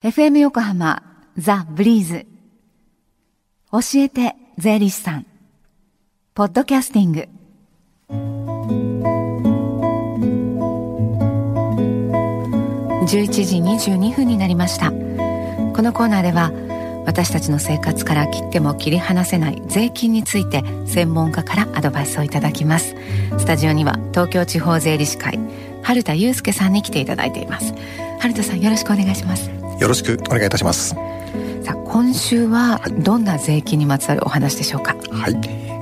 FM 横浜ザ・ブリーズ。教えて税理士さん。ポッドキャスティング。11時22分になりました。このコーナーでは私たちの生活から切っても切り離せない税金について専門家からアドバイスをいただきます。スタジオには東京地方税理士会春田祐介さんに来ていただいています。春田さんよろしくお願いします。よろしくお願いいたします。さあ今週はどんな税金にまつわるお話でしょうか？はい、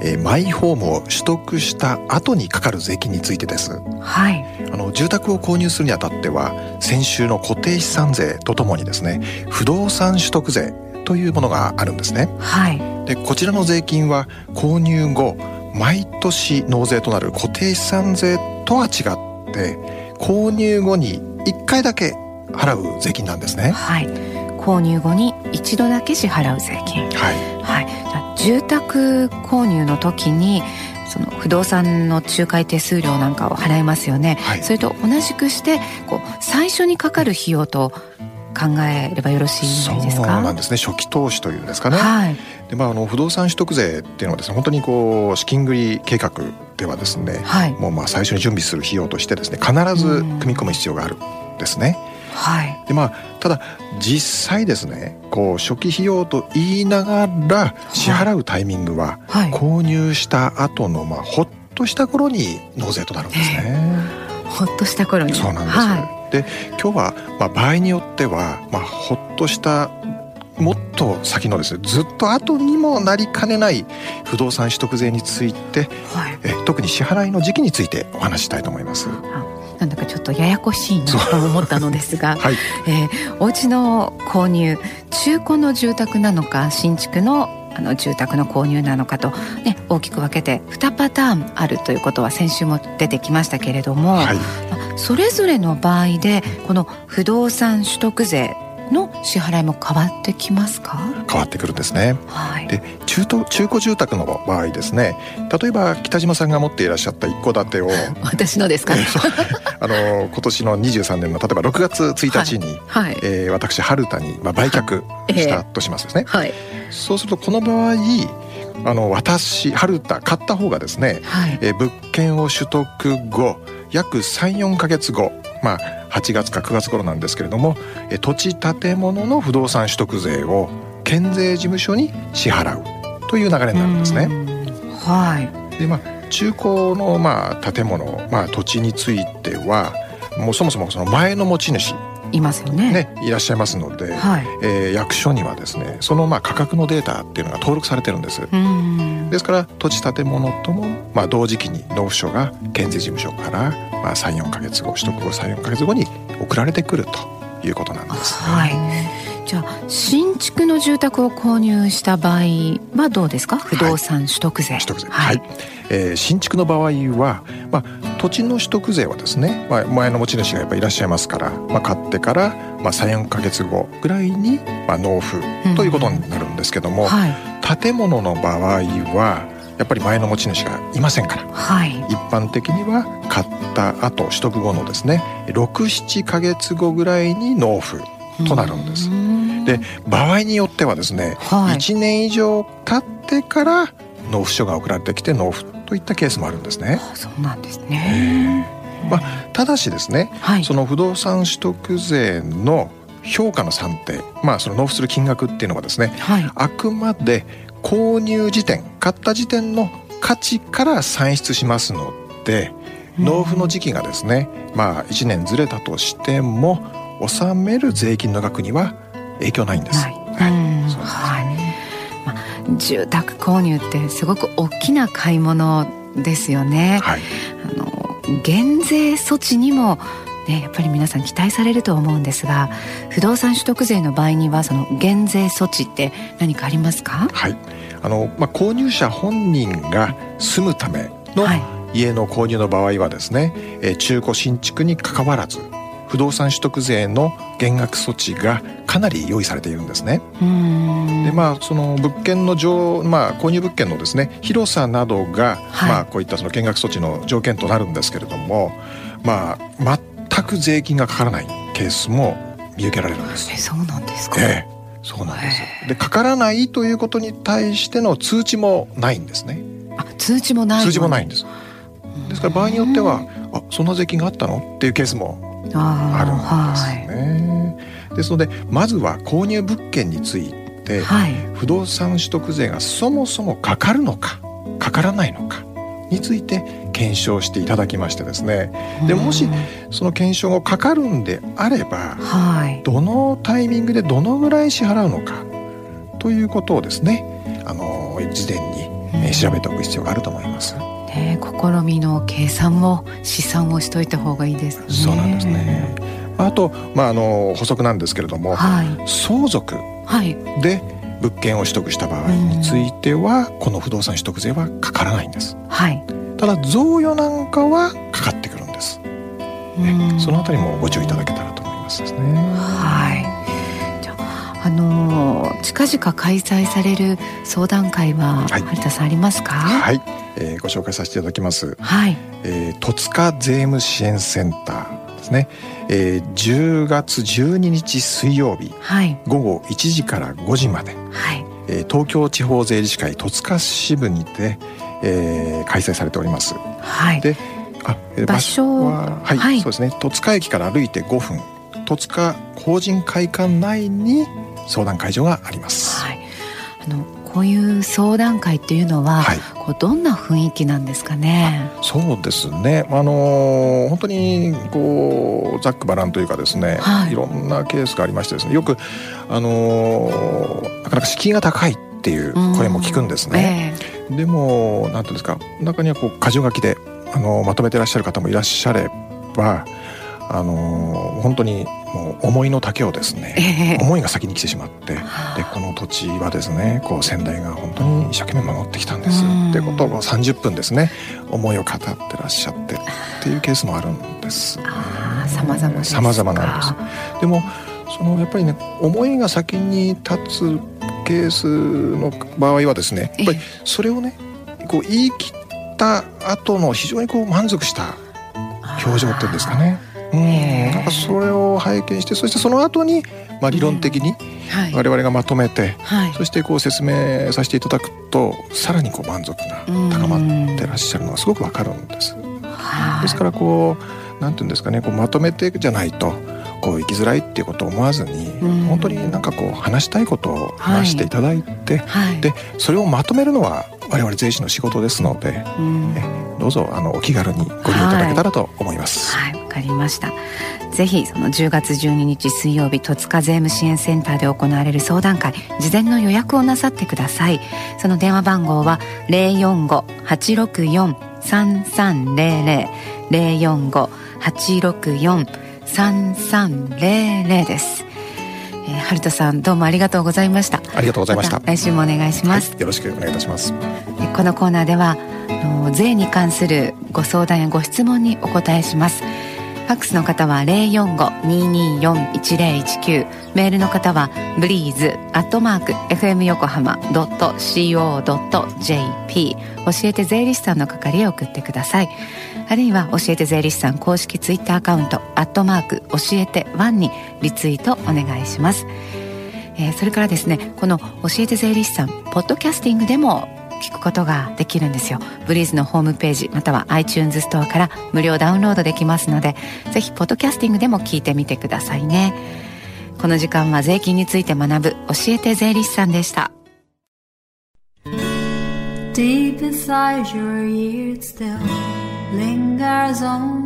えー、マイホームを取得した後にかかる税金についてです。はい。あの住宅を購入するにあたっては先週の固定資産税とともにですね不動産取得税というものがあるんですね。はい。でこちらの税金は購入後毎年納税となる固定資産税とは違って購入後に1回だけ払う税金なんですね。はい。購入後に一度だけ支払う税金。はい、はい。住宅購入の時にその不動産の仲介手数料なんかを払いますよね、はい。それと同じくしてこう最初にかかる費用と考えればよろしいそうですか？なんですね。初期投資というんですかね。はい。でまああの不動産取得税っていうのはですね本当にこう資金繰り計画ではですね、はい。もうまあ最初に準備する費用としてですね必ず組み込む必要があるんですね。はい。でまあただ実際ですねこう初期費用と言いながら支払うタイミングははい。購入した後のまあほっとした頃に納税となるんですね。ほっとした頃に。そうなんです、はで今日はまあ場合によってはまあほっとしたもっと先のですねずっと後にもなりかねない不動産取得税についてい、はい、え特に支払いの時期についてお話ししたいと思います。なんだかちょっとややこしいなと思ったのですが、はい、えー、お家の購入中古の住宅なのか新築のあの住宅の購入なのかと、ね、大きく分けて2パターンあるということは先週も出てきましたけれども、はい、まあそれぞれの場合でこの不動産取得税の支払いも変わってきますか？変わってくるんですね。はい。で中途中古住宅の場合ですね。例えば北島さんが持っていらっしゃった一戸建てを 私のですか、あの今年の23年の例えば6月1日に、はい。えー私春田に、まあ、売却したとしますですね。はい。そうするとこの場合あの私春田買った方がですね、はい。えー物件を取得後約34か月後まあ8月か9月頃なんですけれども、えー土地建物の不動産取得税を県税事務所に支払うという流れになるんですね。うん。はい。でまあ中古のまあ建物、まあ、土地についてはもうそもそもその前の持ち主いますよね。ねいらっしゃいますので、はい。えー役所にはですねそのまあ価格のデータっていうのが登録されてるんです。うんですから土地建物ともまあ同時期に納付書が県税事務所からまあ34か月後取得後34か月後に送られてくるということなんです、はい。じゃあ新築の住宅を購入した場合はどうですか？不動産取得税。取得税ははいい。えー新築の場合は、まあ、土地の取得税はですね、まあ、前の持ち主がやっぱりいらっしゃいますから、まあ、買ってから、まあ、34か月後ぐらいに、まあ、納付ということになるんですけども、はい建物の場合はやっぱり前の持ち主がいませんから。はい。一般的には買った後取得後のですね67か月後ぐらいに納付となるんです。うん。で場合によってはですね、はい。1年以上経ってから納付書が送られてきて納付といったケースもあるんですね。あそうなんですね。まただしですねはいその不動産取得税の評価の算定まあその納付する金額っていうのはですねはい。あくまで購入時点買った時点の価値から算出しますので納付の時期がですねまあ1年ずれたとしても納める税金の額には影響ないんです。はいはいうんそうなんですはい。まあ住宅購入ってすごく大きな買い物ですよね。はいあの減税措置にもねやっぱり皆さん期待されると思うんですが不動産取得税の場合にはその減税措置って何かありますか？はい。あのまあ、購入者本人が住むためのはい。家の購入の場合はですね、えー中古新築にかかわらず不動産取得税の減額措置がかなり用意されているんですね。でまあその物件の上、まあ、購入物件のですね広さなどが、はい。まあ、こういったその減額措置の条件となるんですけれども、まあ、全く税金がかからないケースも見受けられるんです。えそうなんですか、ええそうなんですでかからないということに対しての通知もないんですね。あ通知もない通知もないんです。ですから場合によってはあそんな税金があったの？っていうケースもあるんですね、はい、ですのでまずは購入物件について、はい、不動産取得税がそもそもかかるのかかからないのかについて検証していただきましてですねでもしその検証がかかるんであれば、はい、どのタイミングでどのぐらい支払うのかということをですねあの事前に調べておく必要があると思います。ね、試みの計算も試算をしといた方がいいですね。そうなんですね。あと、まあ、あの補足なんですけれども、はい、相続で物件を取得した場合については、この不動産取得税はかからないんです。はい、ただ贈与なんかはかかってくるんです。ね、そのあたりもご注意いただけたらと思いますですね。はい。じゃあの近々開催される相談会は、はい、有田さんありますか？はい、えー、ご紹介させていただきます。はい。えー、戸塚税務支援センターですね。えー、10月12日水曜日、はい、午後1時から5時まで、はいえー、東京地方税理士会戸塚支部にて、えー、開催されております。はい、であ場所は、はい、はい、そうですね戸塚駅から歩いて5分戸塚法人会館内に相談会場があります。はい、あのこういう相談会っていうのは、はい、こうどんな雰囲気なんですかね？そうですね。あの本当にこうざっくばらんというかですね、はい、いろんなケースがありましてですね、よくあのなかなか敷居が高いっていう声も聞くんですね。えー、でもなんていうんですか、中にはこう箇条書きであのまとめていらっしゃる方もいらっしゃれば。あの本当にもう思いの丈をですね、えー、思いが先に来てしまってでこの土地はですねこう先代が本当に一生懸命守ってきたんですってことを30分ですね思いを語ってらっしゃってっていうケースもあるんです、ね。様々様々なんです。でもそのやっぱりね思いが先に立つケースの場合はですねやっぱりそれをねこう言い切った後の非常にこう満足した表情っていうんですかね。うん、なんかそれを拝見してそしてその後にまあ理論的に我々がまとめて、はい、そしてこう説明させていただくとさらにこう満足が高まってらっしゃるのがすごくわかるんです。ですからこうなんていうんですかねこうまとめてじゃないとこう生きづらいっていうことを思わずに、本当になんかこう話したいことを話していただいて、はい、でそれをまとめるのは我々税理士の仕事ですので、うん、どうぞあのお気軽にご利用いただけたらと思います。はい、わ、はい、かりました。ぜひその10月12日水曜日戸塚税務支援センターで行われる相談会事前の予約をなさってください。その電話番号は零四三三零零です。えー、春田さんどうもありがとうございました。ありがとうございました、ま、来週もお願いします、はい、よろしくお願いいたします。このコーナーではの税に関するご相談やご質問にお答えしますファックスの方は045-224-1019メールの方はブリーズアットマーク FM 横浜 .co.jp 教えて税理士さんの係へ送ってください。あるいは教えて税理士さん公式ツイッターアカウントアットマーク教えてワンにリツイートお願いします、えー、それからですねこの教えて税理士さんポッドキャスティングでも聞くことができるんですよ。ブリーズのホームページまたは iTunes ストアから無料ダウンロードできますのでぜひポッドキャスティングでも聞いてみてくださいね。この時間は税金について学ぶ教えて税理士さんでした。Deep inside your ears still lingers on.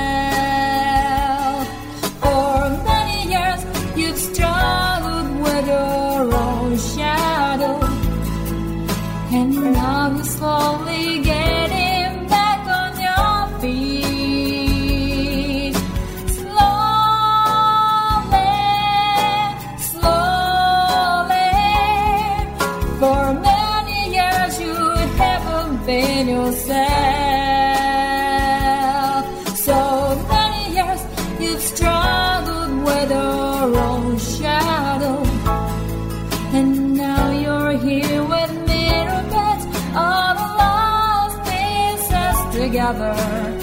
I'm slowly getting other.